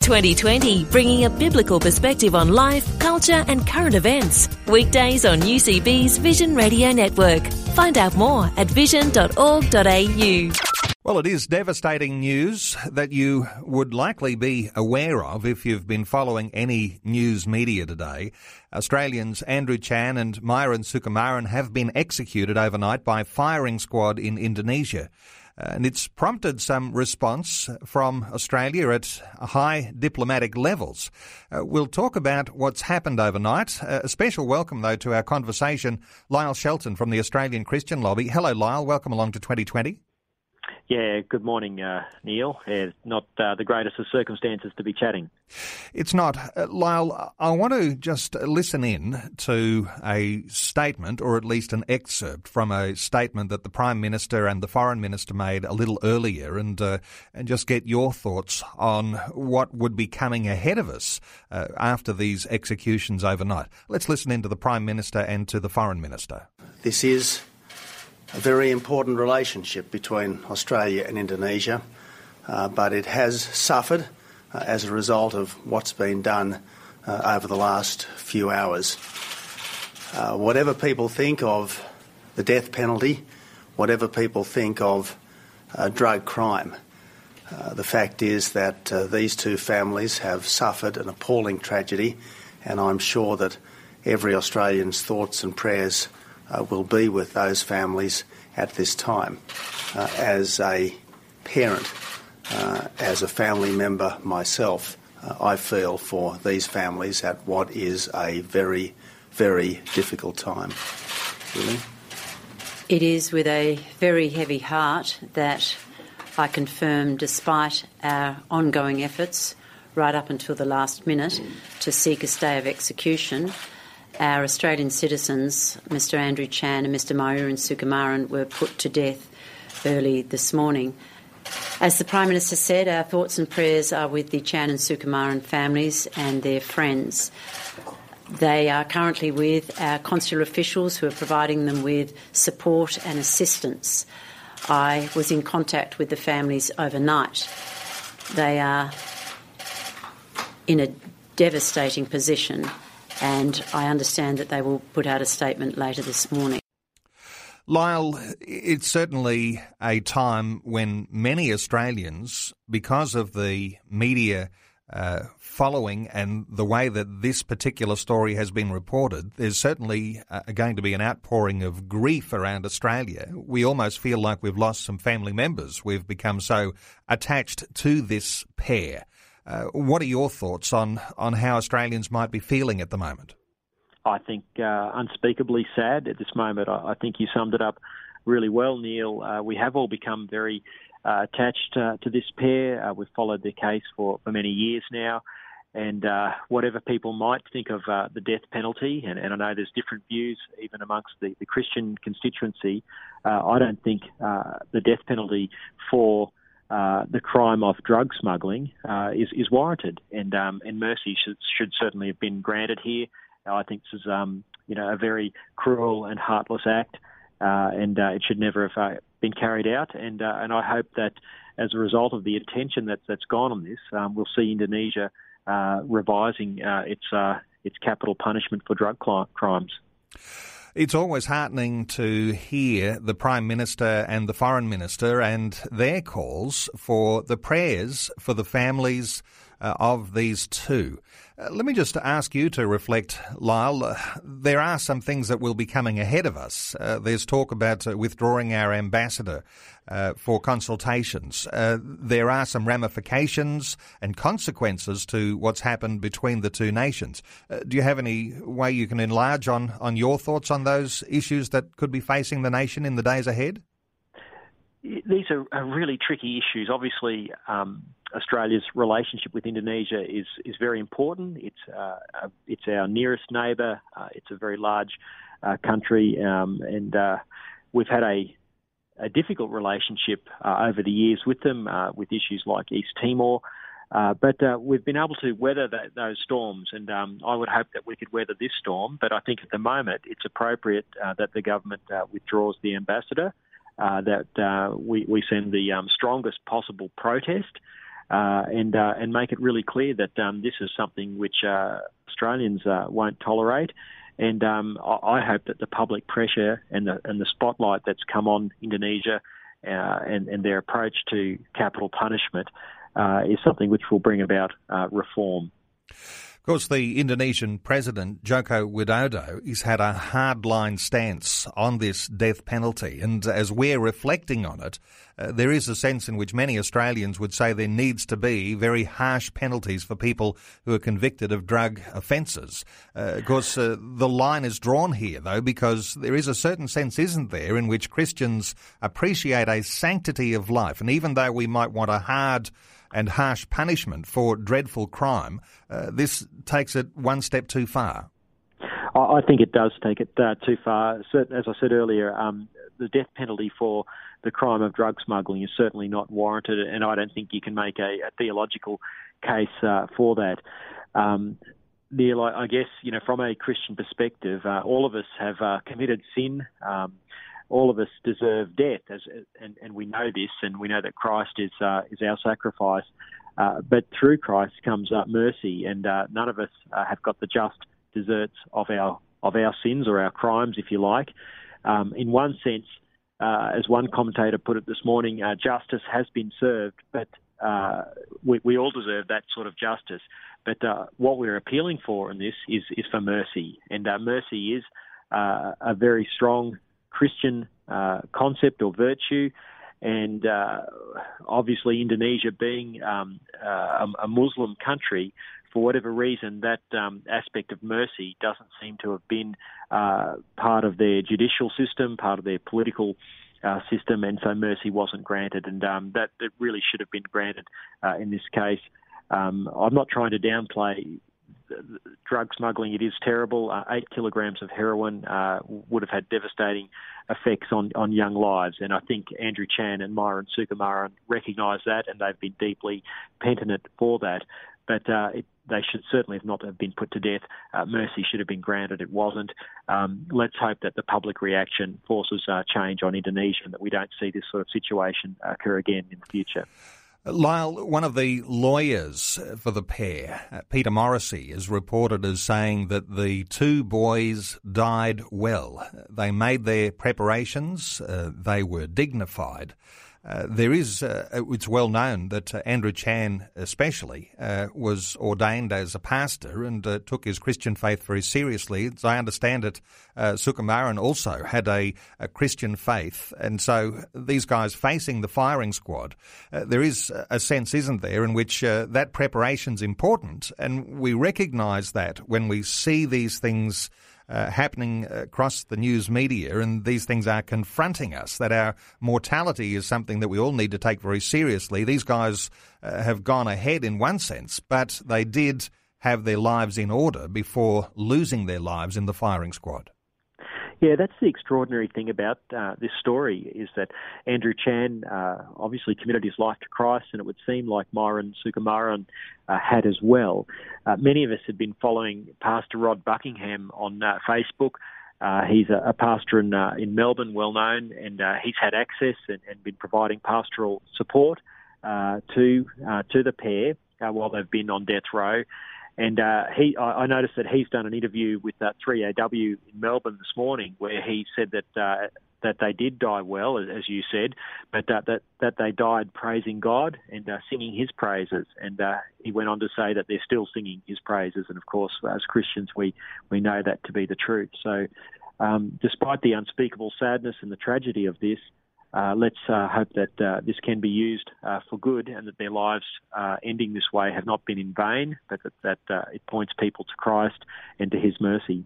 2020, bringing a biblical perspective on life, culture, and current events. Weekdays on UCB's Vision Radio Network. Find out more at vision.org.au. Well, it is devastating news that you would likely be aware of if you've been following any news media today. Australians Andrew Chan and Myuran Sukumaran have been executed overnight by firing squad in Indonesia. And it's prompted some response from Australia at high diplomatic levels. Uh, we'll talk about what's happened overnight. Uh, a special welcome, though, to our conversation, Lyle Shelton from the Australian Christian Lobby. Hello, Lyle. Welcome along to 2020. Yeah, good morning, uh, Neil. Yeah, not uh, the greatest of circumstances to be chatting. It's not. Uh, Lyle, I want to just listen in to a statement, or at least an excerpt from a statement that the Prime Minister and the Foreign Minister made a little earlier, and uh, and just get your thoughts on what would be coming ahead of us uh, after these executions overnight. Let's listen in to the Prime Minister and to the Foreign Minister. This is a very important relationship between Australia and Indonesia, uh, but it has suffered uh, as a result of what's been done uh, over the last few hours. Uh, whatever people think of the death penalty, whatever people think of uh, drug crime, uh, the fact is that these two families have suffered an appalling tragedy, and I'm sure that every Australian's thoughts and prayers will be with those families at this time. Uh, as a parent, uh, as a family member myself, uh, I feel for these families at what is a very, very difficult time. Really? It is with a very heavy heart that I confirm, despite our ongoing efforts right up until the last minute to seek a stay of execution, our Australian citizens, Mr Andrew Chan and Mr Myuran Sukumaran, were put to death early this morning. As the Prime Minister said, our thoughts and prayers are with the Chan and Sukumaran families and their friends. They are currently with our consular officials who are providing them with support and assistance. I was in contact with the families overnight. They are in a devastating position and I understand that they will put out a statement later this morning. Lyle, it's certainly a time when many Australians, because of the media uh, following and the way that this particular story has been reported, there's certainly uh, going to be an outpouring of grief around Australia. We almost feel like we've lost some family members. We've become so attached to this pair. Uh, what are your thoughts on, on how Australians might be feeling at the moment? I think uh, unspeakably sad at this moment. I, I, think you summed it up really well, Neil. Uh, we have all become very uh, attached uh, to this pair. we've followed their case for, for many years now. And whatever people might think of the death penalty, and, and, I know there's different views even amongst the, the Christian constituency, I don't think the death penalty for uh, the crime of drug smuggling uh, is, is warranted, and um, and mercy should, should certainly have been granted here. I think this is um, you know a very cruel and heartless act, uh, and uh, it should never have uh, been carried out. And and I hope that as a result of the attention that that's gone on this, um, we'll see Indonesia revising its its capital punishment for drug crimes. It's always heartening to hear the Prime Minister and the Foreign Minister and their calls for the prayers for the families uh, of these two. Uh, let me just ask you to reflect, Lyle. Uh, there are some things that will be coming ahead of us. Uh, there's talk about uh, withdrawing our ambassador uh, for consultations. there are some ramifications and consequences to what's happened between the two nations. do you have any way you can enlarge on, on your thoughts on those issues that could be facing the nation in the days ahead? These are, really tricky issues. Obviously, um, Australia's relationship with Indonesia is is very important. It's uh, it's our nearest neighbour. Uh, it's a very large uh, country, um, and uh, we've had a a difficult relationship uh, over the years with them, uh, with issues like East Timor. but we've been able to weather that, those storms, and um, I would hope that we could weather this storm. But I think at the moment it's appropriate that the government withdraws the ambassador. Uh, that uh, we, we send the um, strongest possible protest uh, and and make it really clear that um, this is something which Australians won't tolerate. And um, I hope that the public pressure and the and the spotlight that's come on Indonesia and, and their approach to capital punishment is something which will bring about reform. Of course, the Indonesian president, Joko Widodo, has had a hardline stance on this death penalty. And as we're reflecting on it, uh, there is a sense in which many Australians would say there needs to be very harsh penalties for people who are convicted of drug offences. Uh, of course, uh, the line is drawn here, though, because there is a certain sense, isn't there, in which Christians appreciate a sanctity of life. And even though we might want a hard and harsh punishment for dreadful crime, uh, this takes it one step too far. I think it does take it uh, too far. As I said earlier, um, the death penalty for the crime of drug smuggling is certainly not warranted, and I don't think you can make a, a theological case uh, for that. Um, Neil, I, guess you know from a Christian perspective, uh, all of us have uh, committed sin. Um, all of us deserve death, as, and, and, we know this, and we know that Christ is uh, is our sacrifice. Uh, but through Christ comes uh, mercy, and none of us have got the just deserts of our of our sins or our crimes, if you like. Um, in one sense, uh, as one commentator put it this morning, justice has been served, but we, we, all deserve that sort of justice. But what we're appealing for in this is is for mercy, and mercy is a very strong Christian uh, concept or virtue. And uh, obviously, Indonesia being um, uh, a, Muslim country, for whatever reason, that um, aspect of mercy doesn't seem to have been uh, part of their judicial system, part of their political uh, system, and so mercy wasn't granted, and um, that, that really should have been granted uh, in this case. Um, I'm not trying to downplay drug smuggling, it is terrible. Uh, eight kilograms of heroin uh, would have had devastating effects on, on young lives. And I think Andrew Chan and Myuran Sukumaran recognise that, and they've been deeply penitent for that. But uh, it, they should certainly have not have been put to death. Uh, mercy should have been granted. It wasn't. Um, let's hope that the public reaction forces uh, change on Indonesia and that we don't see this sort of situation occur again in the future. Lyle, one of the lawyers for the pair, uh, Peter Morrissey, is reported as saying that the two boys died well. They made their preparations, uh, they were dignified. Uh, there is, uh, it's well known that uh, Andrew Chan, especially, uh, was ordained as a pastor and uh, took his Christian faith very seriously. As I understand it, Sukumaran also had a, a, Christian faith. And so these guys facing the firing squad, there is a sense, isn't there, in which that preparation's important. And we recognise that when we see these things uh, happening across the news media, and these things are confronting us. That our mortality is something that we all need to take very seriously. These guys uh, have gone ahead in one sense, but they did have their lives in order before losing their lives in the firing squad. Yeah, that's the extraordinary thing about uh, this story is that Andrew Chan uh, obviously committed his life to Christ, and it would seem like Myuran Sukumaran uh, had as well. Uh, many of us had been following Pastor Rod Buckingham on uh, Facebook. Uh, he's a, a, pastor in in Melbourne, well known, and uh he's had access and, and, been providing pastoral support uh to uh to the pair while they've been on death row. And uh, he, I, I noticed that he's done an interview with uh, 3AW in Melbourne this morning, where he said that uh, that they did die well, as you said, but that that that they died praising God and uh, singing His praises. And uh, he went on to say that they're still singing His praises. And of course, as Christians, we we know that to be the truth. So, um, despite the unspeakable sadness and the tragedy of this, uh, let's uh, hope that uh, this can be used uh, for good and that their lives uh, ending this way have not been in vain, but that, that uh, it points people to Christ and to his mercy.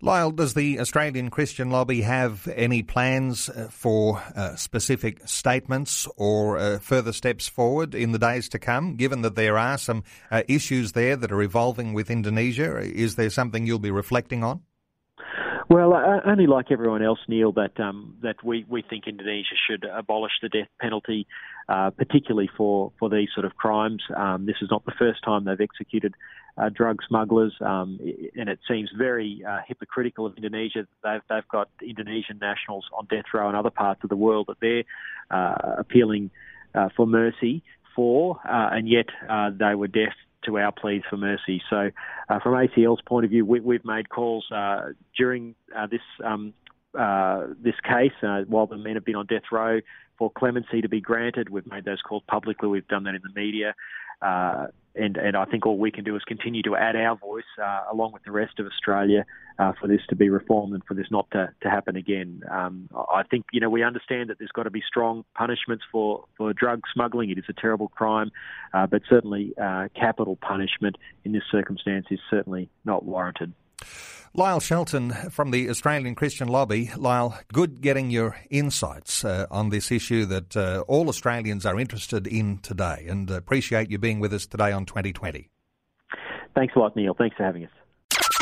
Lyle, does the Australian Christian Lobby have any plans for specific statements or further steps forward in the days to come, given that there are some issues there that are evolving with Indonesia? Is there something you'll be reflecting on? Well, uh, only like everyone else, Neil, that um, that we, we think Indonesia should abolish the death penalty, uh, particularly for, for these sort of crimes. Um, this is not the first time they've executed uh, drug smugglers, um, and it seems very uh, hypocritical of Indonesia. That they've they've got Indonesian nationals on death row in other parts of the world that they're uh, appealing uh, for mercy for, and yet they were deaf to our pleas for mercy. So, uh, from ACL's point of view, we, have made calls uh, during uh, this um, uh, this case uh, while the men have been on death row for clemency to be granted. We've made those calls publicly. We've done that in the media. And, and I think all we can do is continue to add our voice uh, along with the rest of Australia uh, for this to be reformed and for this not to, to happen again. Um, I think you know we understand that there's got to be strong punishments for, for drug smuggling. It is a terrible crime, uh, but certainly uh, capital punishment in this circumstance is certainly not warranted. Lyle Shelton from the Australian Christian Lobby. Lyle, good getting your insights uh, on this issue that uh, all Australians are interested in today and appreciate you being with us today on 2020. Thanks a lot, Neil. Thanks for having us.